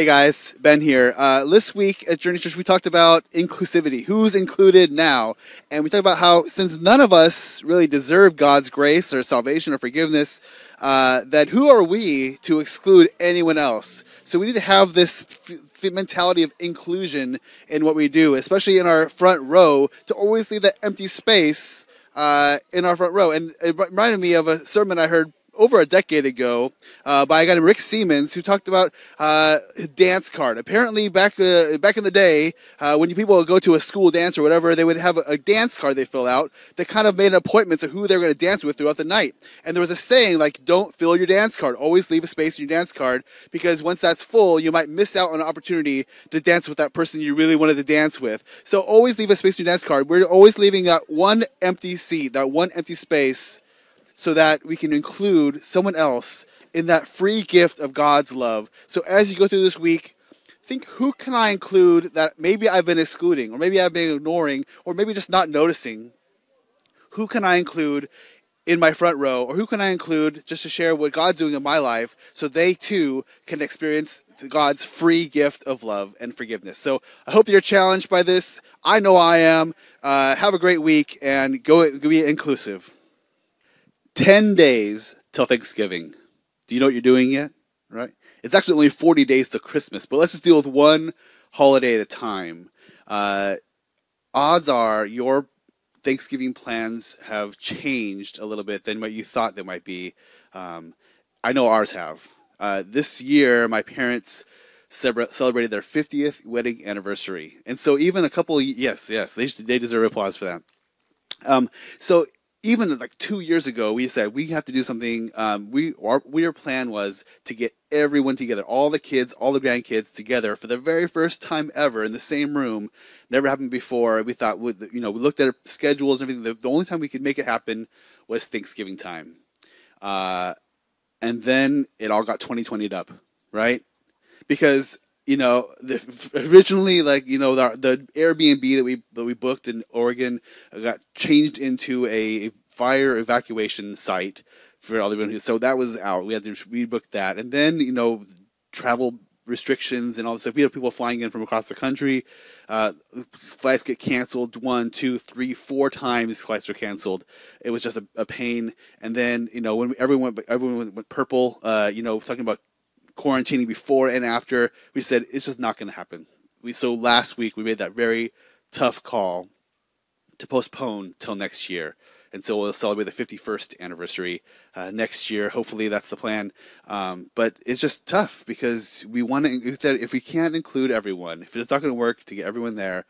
Hey guys, Ben here. Uh, this week at Journey Church, we talked about inclusivity. Who's included now? And we talked about how, since none of us really deserve God's grace or salvation or forgiveness, uh, that who are we to exclude anyone else? So we need to have this f- mentality of inclusion in what we do, especially in our front row, to always leave that empty space uh, in our front row. And it reminded me of a sermon I heard over a decade ago uh, by a guy named Rick Siemens who talked about uh, dance card. Apparently, back uh, back in the day, uh, when people would go to a school dance or whatever, they would have a, a dance card they fill out that kind of made an appointment to who they're going to dance with throughout the night. And there was a saying like, "Don't fill your dance card. Always leave a space in your dance card because once that's full, you might miss out on an opportunity to dance with that person you really wanted to dance with. So always leave a space in your dance card. We're always leaving that one empty seat, that one empty space." So that we can include someone else in that free gift of God's love. So as you go through this week, think who can I include that maybe I've been excluding, or maybe I've been ignoring, or maybe just not noticing? Who can I include in my front row, or who can I include just to share what God's doing in my life so they too can experience God's free gift of love and forgiveness? So I hope you're challenged by this. I know I am. Uh, have a great week and go, go be inclusive. 10 days till Thanksgiving. Do you know what you're doing yet? Right? It's actually only 40 days to Christmas, but let's just deal with one holiday at a time. Uh, odds are your Thanksgiving plans have changed a little bit than what you thought they might be. Um, I know ours have. Uh, this year, my parents celebrated their 50th wedding anniversary. And so even a couple, yes, yes, they, they deserve applause for that. Um, so even like two years ago, we said we have to do something. Um, we our, our plan was to get everyone together, all the kids, all the grandkids together for the very first time ever in the same room. Never happened before. We thought, you know, we looked at our schedules and everything. The, the only time we could make it happen was Thanksgiving time, uh, and then it all got 2020'd up, right? Because you know, the, originally like you know the, the Airbnb that we that we booked in Oregon got changed into a fire evacuation site for all the so that was out. We had to rebook that, and then you know travel restrictions and all this stuff. We had people flying in from across the country. Uh, flights get canceled one, two, three, four times. Flights were canceled. It was just a, a pain. And then you know when everyone everyone went, went purple. Uh, you know talking about quarantining before and after. We said it's just not going to happen. We so last week we made that very tough call to postpone till next year. And so we'll celebrate the 51st anniversary uh, next year. Hopefully that's the plan. Um, but it's just tough because we want to, if, we can't include everyone, if it's not going to work to get everyone there,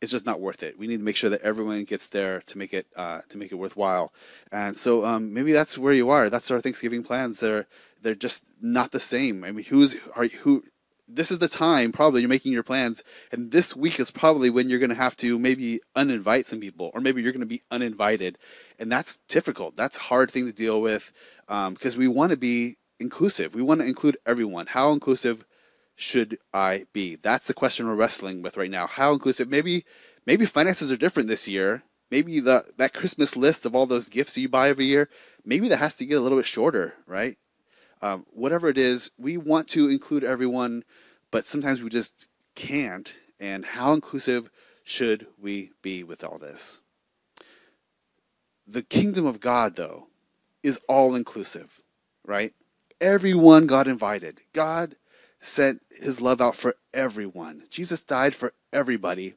it's just not worth it. We need to make sure that everyone gets there to make it uh, to make it worthwhile. And so um, maybe that's where you are. That's our Thanksgiving plans. They're they're just not the same. I mean, who's are who? This is the time probably you're making your plans, and this week is probably when you're going to have to maybe uninvite some people, or maybe you're going to be uninvited, and that's difficult. That's a hard thing to deal with because um, we want to be inclusive. We want to include everyone. How inclusive should I be? That's the question we're wrestling with right now. How inclusive? Maybe maybe finances are different this year. Maybe the that Christmas list of all those gifts you buy every year, maybe that has to get a little bit shorter, right? Um, whatever it is, we want to include everyone, but sometimes we just can't. And how inclusive should we be with all this? The kingdom of God, though, is all inclusive, right? Everyone got invited. God sent his love out for everyone. Jesus died for everybody.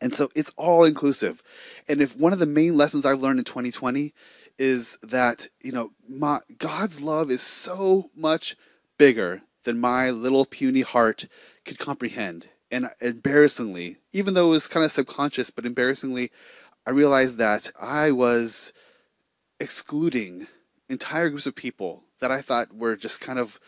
And so it's all inclusive. And if one of the main lessons I've learned in 2020 is that you know my God's love is so much bigger than my little puny heart could comprehend. And embarrassingly, even though it was kind of subconscious, but embarrassingly, I realized that I was excluding entire groups of people that I thought were just kind of,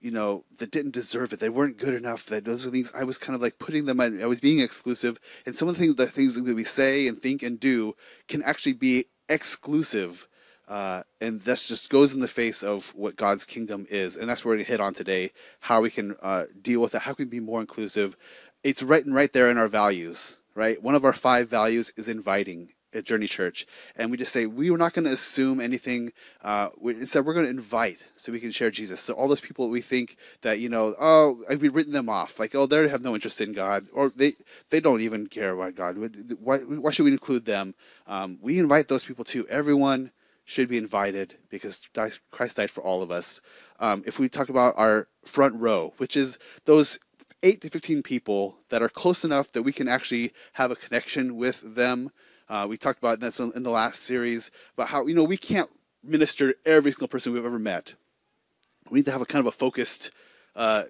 you know, that didn't deserve it. They weren't good enough. That those are things I was kind of like putting them. I was being exclusive, and some of the things, the things that we say and think and do can actually be exclusive uh, and this just goes in the face of what God's kingdom is. And that's where to hit on today how we can uh, deal with it, how can we be more inclusive. It's written right there in our values, right? One of our five values is inviting. At Journey Church, and we just say we are not going to assume anything. Uh, we, instead, we're going to invite so we can share Jesus. So all those people we think that you know, oh, we've written them off, like oh, they have no interest in God, or they they don't even care about God. Why, why should we include them? Um, we invite those people too. Everyone should be invited because Christ died for all of us. Um, if we talk about our front row, which is those 8 to 15 people that are close enough that we can actually have a connection with them. Uh, we talked about that in the last series about how, you know, we can't minister to every single person we've ever met. We need to have a kind of a focused uh,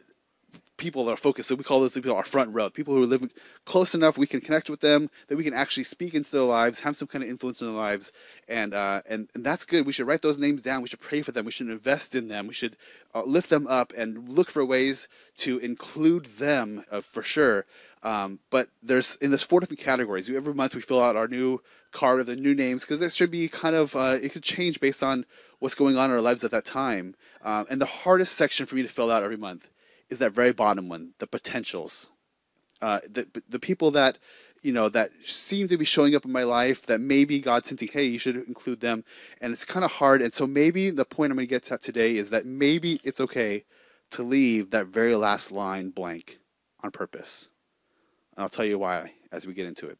people that are focused. So we call those people our front row, people who are living close enough we can connect with them, that we can actually speak into their lives, have some kind of influence in their lives, and uh, and and that's good. We should write those names down. We should pray for them. We should invest in them. We should uh, lift them up and look for ways to include them uh, for sure. Um, but there's in there's four different categories. Every month we fill out our new card of the new names because it should be kind of uh, it could change based on what's going on in our lives at that time. Um, and the hardest section for me to fill out every month is that very bottom one, the potentials. Uh, the the people that you know that seem to be showing up in my life that maybe God's hinting, hey, you should include them, and it's kind of hard. And so maybe the point I'm going to get to today is that maybe it's okay to leave that very last line blank on purpose, and I'll tell you why as we get into it.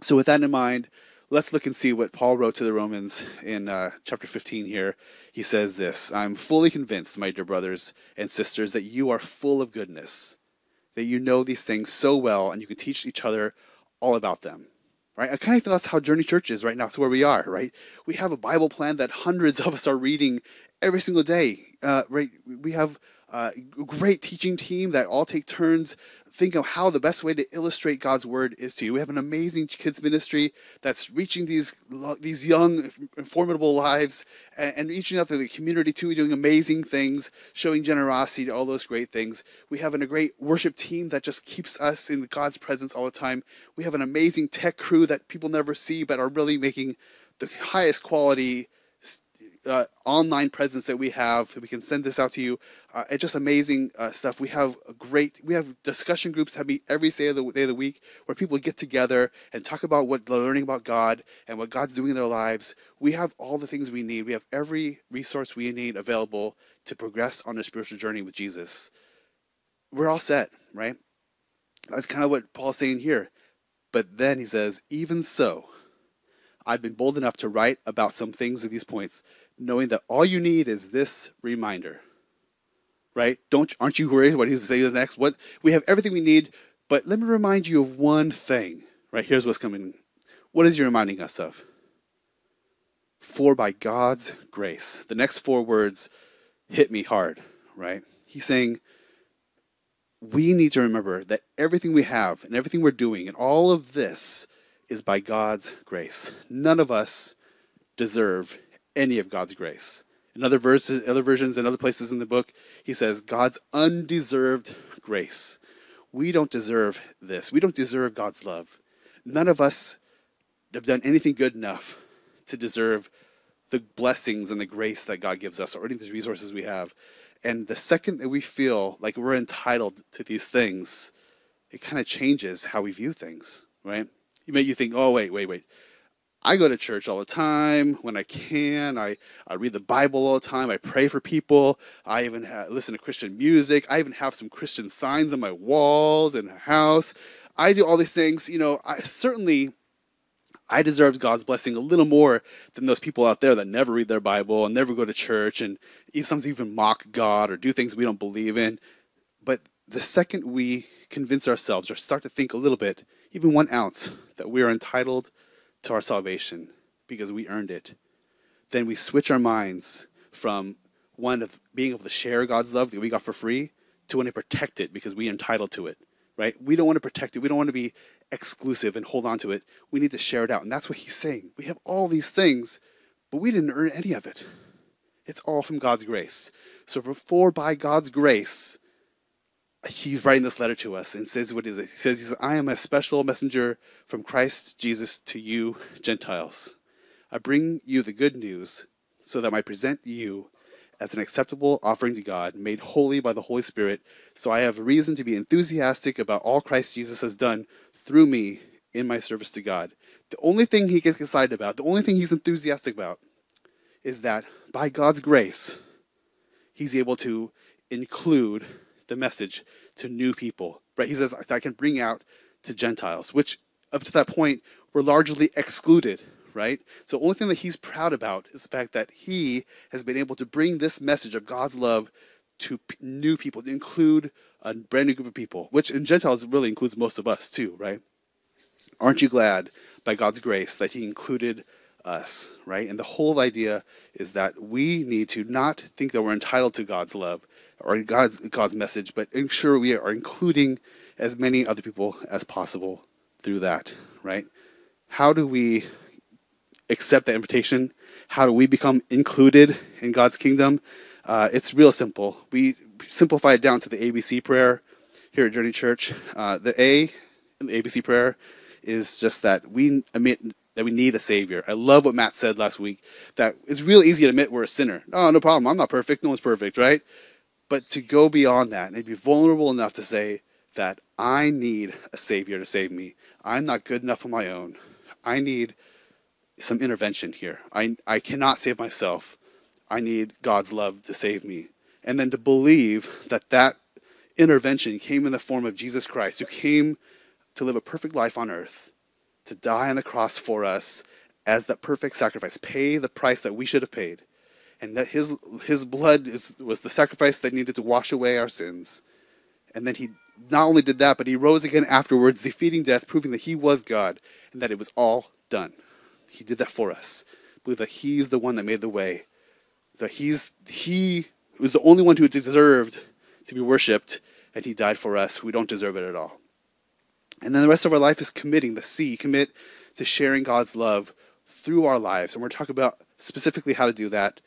So with that in mind, let's look and see what Paul wrote to the Romans in uh, chapter 15 here. He says this I'm fully convinced, my dear brothers and sisters, that you are full of goodness, that you know these things so well, and you can teach each other all about them. Right? I kind of feel that's how Journey Church is right now. It's where we are, right? We have a Bible plan that hundreds of us are reading every single day. Uh, right? We have uh, great teaching team that all take turns think of how the best way to illustrate God's word is to you. We have an amazing kids ministry that's reaching these these young, formidable lives and, and reaching out to the community too, doing amazing things, showing generosity to all those great things. We have a great worship team that just keeps us in God's presence all the time. We have an amazing tech crew that people never see but are really making the highest quality uh, online presence that we have. We can send this out to you. Uh, it's just amazing uh, stuff. We have a great, we have discussion groups meet every day of, the, day of the week where people get together and talk about what they're learning about God and what God's doing in their lives. We have all the things we need. We have every resource we need available to progress on a spiritual journey with Jesus. We're all set, right? That's kind of what Paul's saying here. But then he says, even so, I've been bold enough to write about some things at these points knowing that all you need is this reminder. Right? Don't aren't you worried what he's saying next? What we have everything we need, but let me remind you of one thing. Right? Here's what's coming. What is he reminding us of? For by God's grace. The next four words hit me hard, right? He's saying we need to remember that everything we have and everything we're doing and all of this is by God's grace. None of us deserve any of God's grace. In other verses, other versions, and other places in the book, he says God's undeserved grace. We don't deserve this. We don't deserve God's love. None of us have done anything good enough to deserve the blessings and the grace that God gives us or any of the resources we have. And the second that we feel like we're entitled to these things, it kind of changes how we view things, right? You may you think, oh wait, wait, wait. I go to church all the time when I can. I, I read the Bible all the time. I pray for people. I even listen to Christian music. I even have some Christian signs on my walls the house. I do all these things. You know, I certainly I deserve God's blessing a little more than those people out there that never read their Bible and never go to church and sometimes even mock God or do things we don't believe in. But the second we convince ourselves or start to think a little bit, even one ounce, that we are entitled to our salvation because we earned it, then we switch our minds from one of being able to share God's love that we got for free to want to protect it because we are entitled to it, right? We don't want to protect it. We don't want to be exclusive and hold on to it. We need to share it out. And that's what he's saying. We have all these things, but we didn't earn any of it. It's all from God's grace. So, for by God's grace, he's writing this letter to us and says what is it? He says, he says, I am a special messenger from Christ Jesus to you Gentiles. I bring you the good news so that I present you as an acceptable offering to God, made holy by the Holy Spirit. So I have reason to be enthusiastic about all Christ Jesus has done through me in my service to God. The only thing he gets excited about, the only thing he's enthusiastic about, is that by God's grace, he's able to include the message to new people. Right? He says, I can bring out to Gentiles, which up to that point were largely excluded right? So the only thing that he's proud about is the fact that he has been able to bring this message of God's love to p- new people, to include a brand new group of people, which in Gentiles really includes most of us too, right? Aren't you glad by God's grace that he included us, right? And the whole idea is that we need to not think that we're entitled to God's love or God's God's message, but ensure we are including as many other people as possible through that, right? How do we accept that invitation? How do we become included in God's kingdom? Uh, it's real simple. We simplify it down to the ABC prayer here at Journey Church. Uh, the A in the ABC prayer is just that we admit that we need a savior. I love what Matt said last week. That it's real easy to admit we're a sinner. Oh, no problem. I'm not perfect. No one's perfect, right? But to go beyond that and be vulnerable enough to say that I need a savior to save me. I'm not good enough on my own. I need some intervention here. I, I cannot save myself. I need God's love to save me. And then to believe that that intervention came in the form of Jesus Christ, who came to live a perfect life on earth, to die on the cross for us as that perfect sacrifice, pay the price that we should have paid, and that his his blood is, was the sacrifice that needed to wash away our sins. And then he not only did that, but he rose again afterwards, defeating death, proving that he was God and that it was all done. He did that for us. Believe that He's the one that made the way. That He's He was the only one who deserved to be worshipped, and He died for us. We don't deserve it at all. And then the rest of our life is committing the C, commit to sharing God's love through our lives. And we're talking about specifically how to do that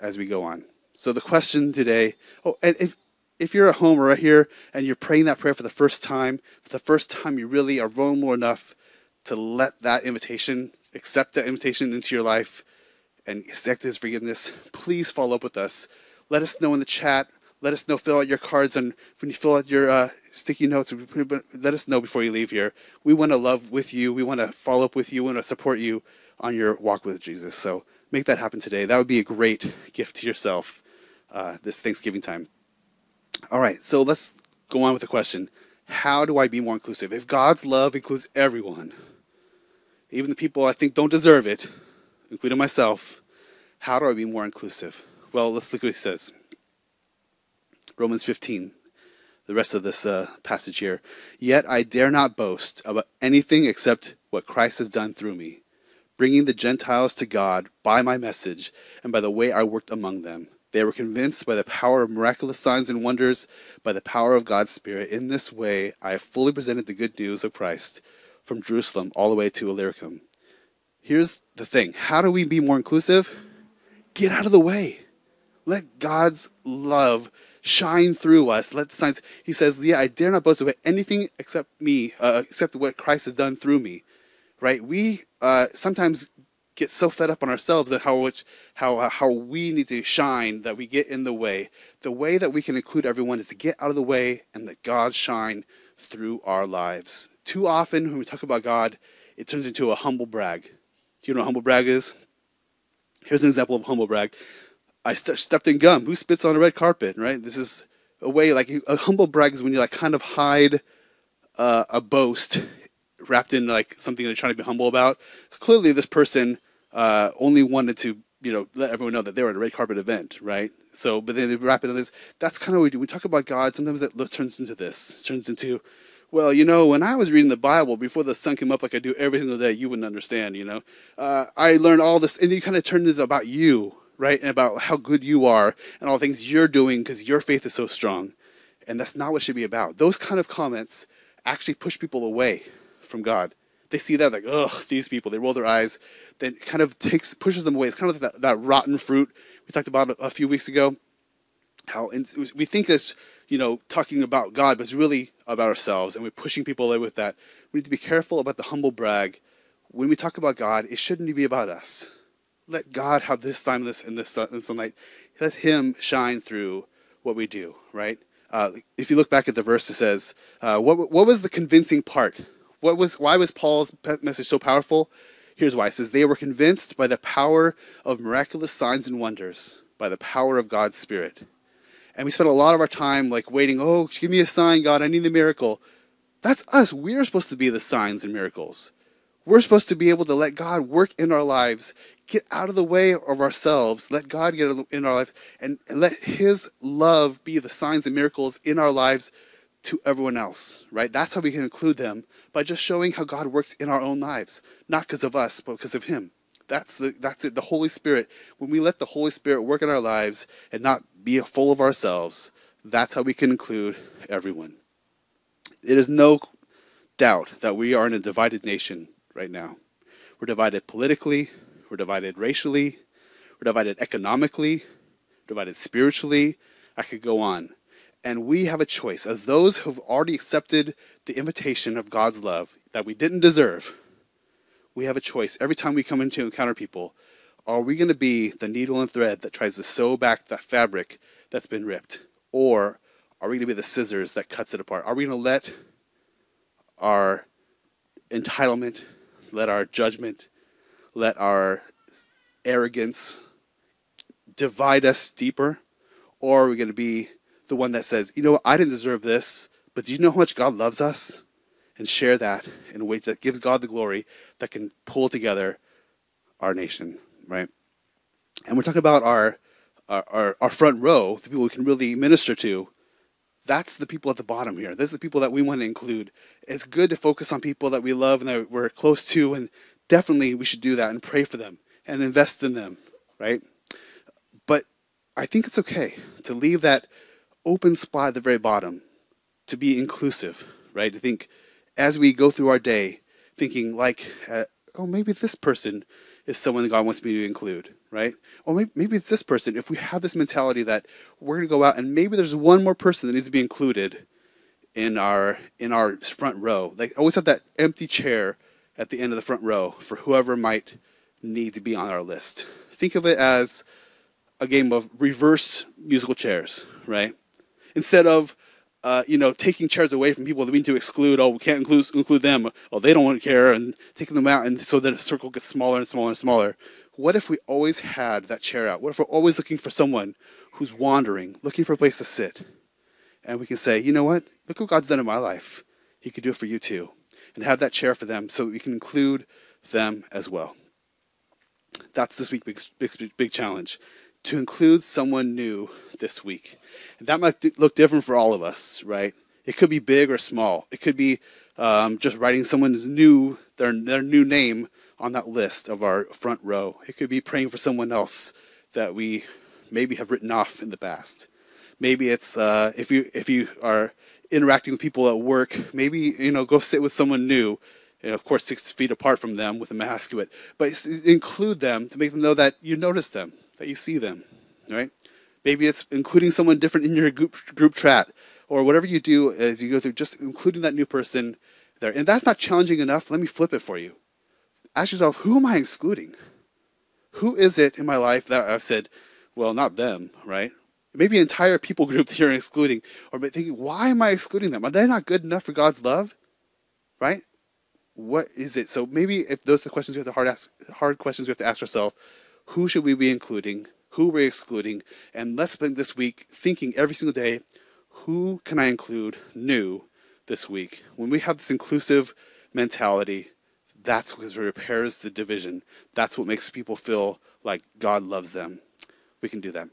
as we go on. So the question today, oh, and if if you're at home or right here and you're praying that prayer for the first time, for the first time you really are vulnerable enough to let that invitation accept that invitation into your life and accept His forgiveness, please follow up with us. Let us know in the chat. Let us know. Fill out your cards, and when you fill out your uh, sticky notes, let us know before you leave here. We want to love with you. We want to follow up with you. We want to support you on your walk with Jesus. So make that happen today. That would be a great gift to yourself uh, this Thanksgiving time. All right, so let's go on with the question How do I be more inclusive? If God's love includes everyone, even the people I think don't deserve it, including myself, how do I be more inclusive? Well, let's look what he says. Romans 15, the rest of this uh, passage here. Yet I dare not boast about anything except what Christ has done through me, bringing the Gentiles to God by my message and by the way I worked among them. They were convinced by the power of miraculous signs and wonders, by the power of God's Spirit. In this way, I have fully presented the good news of Christ from Jerusalem all the way to Illyricum. Here's the thing how do we be more inclusive? Get out of the way. Let God's love shine through us. Let the signs. He says, "Yeah, I dare not boast about anything except me, uh, except what Christ has done through me." Right? We uh, sometimes get so fed up on ourselves and how much how uh, how we need to shine that we get in the way. The way that we can include everyone is to get out of the way and let God shine through our lives. Too often, when we talk about God, it turns into a humble brag. Do you know what humble brag is? Here's an example of humble brag. I st- stepped in gum. Who spits on a red carpet, right? This is a way, like, a humble brag is when you, like, kind of hide uh, a boast wrapped in, like, something they're trying to be humble about. Clearly, this person uh, only wanted to, you know, let everyone know that they were at a red carpet event, right? So, but then they wrap it in this. That's kind of what we do. We talk about God. Sometimes that turns into this. Turns into, well, you know, when I was reading the Bible before the sun came up, like I do every single day, you wouldn't understand. You know, uh, I learned all this, and you kind of turn this about you, right, and about how good you are, and all the things you're doing because your faith is so strong. And that's not what should be about. Those kind of comments actually push people away from God. They see that like, ugh, these people. They roll their eyes. Then kind of takes pushes them away. It's kind of like that, that rotten fruit we talked about a, few weeks ago. How we think this, you know, talking about God, but it's really about ourselves, and we're pushing people away with that. We need to be careful about the humble brag. When we talk about God, it shouldn't be about us. Let God have this time, this and this and sunlight. Let Him shine through what we do. Right? Uh, if you look back at the verse, it says, uh, "What what was the convincing part? What was why was Paul's message so powerful? Here's why. It says they were convinced by the power of miraculous signs and wonders, by the power of God's Spirit. And we spend a lot of our time like waiting, oh, give me a sign, God, I need a miracle. That's us. We're supposed to be the signs and miracles. We're supposed to be able to let God work in our lives, get out of the way of ourselves, let God get in our lives, and, and let His love be the signs and miracles in our lives to everyone else, right? That's how we can include them by just showing how God works in our own lives, not because of us, but because of Him. That's the that's it. The Holy Spirit. When we let the Holy Spirit work in our lives and not be full of ourselves, that's how we can include everyone. It is no doubt that we are in a divided nation right now. We're divided politically, we're divided racially, we're divided economically, divided spiritually. I could go on. And we have a choice as those who've already accepted the invitation of God's love that we didn't deserve. We have a choice every time we come into encounter people. Are we going to be the needle and thread that tries to sew back that fabric that's been ripped? Or are we going to be the scissors that cuts it apart? Are we going to let our entitlement, let our judgment, let our arrogance divide us deeper? Or are we going to be the one that says, you know what, I didn't deserve this, but do you know how much God loves us? And share that in a way that gives God the glory that can pull together our nation, right? And we're talking about our, our, our front row, the people we can really minister to. That's the people at the bottom here. Those are the people that we want to include. It's good to focus on people that we love and that we're close to, and definitely we should do that and pray for them and invest in them, right? But I think it's okay to leave that open spot at the very bottom to be inclusive, right? To think as we go through our day, thinking like, uh, oh, maybe this person is someone that God wants me to include, right? Or maybe, maybe it's this person. If we have this mentality that we're going to go out and maybe there's one more person that needs to be included in our in our front row. Like always have that empty chair at the end of the front row for whoever might need to be on our list. Think of it as a game of reverse musical chairs, right? Instead of uh, you know taking chairs away from people that we need to exclude. Oh, we can't include include them. Oh, they don't want to care, and taking them out, and so the circle gets smaller and smaller and smaller. What if we always had that chair out? What if we're always looking for someone who's wandering, looking for a place to sit, and we can say, you know what? Look what God's done in my life. He could do it for you too, and have that chair for them, so we can include them as well. That's this week's big, big, big challenge to include someone new this week. And that might look different for all of us, right? It could be big or small. It could be um, just writing someone's new their their new name on that list of our front row. It could be praying for someone else that we maybe have written off in the past. Maybe it's uh, if you if you are interacting with people at work, maybe you know go sit with someone new. Know, of course, six feet apart from them with a mask, but include them to make them know that you notice them, that you see them, right? Maybe it's including someone different in your group group chat or whatever you do as you go through, just including that new person there. And that's not challenging enough. Let me flip it for you. Ask yourself, who am I excluding? Who is it in my life that I've said, well, not them, right? Maybe an entire people group that you're excluding, or thinking, why am I excluding them? Are they not good enough for God's love? Right? What is it? So maybe if those are the questions we have to hard ask, hard questions we have to ask ourselves, who should we be including? Who we're excluding? And let's spend this week thinking every single day, who can I include new this week? When we have this inclusive mentality, that's what repairs the division. That's what makes people feel like God loves them. We can do that.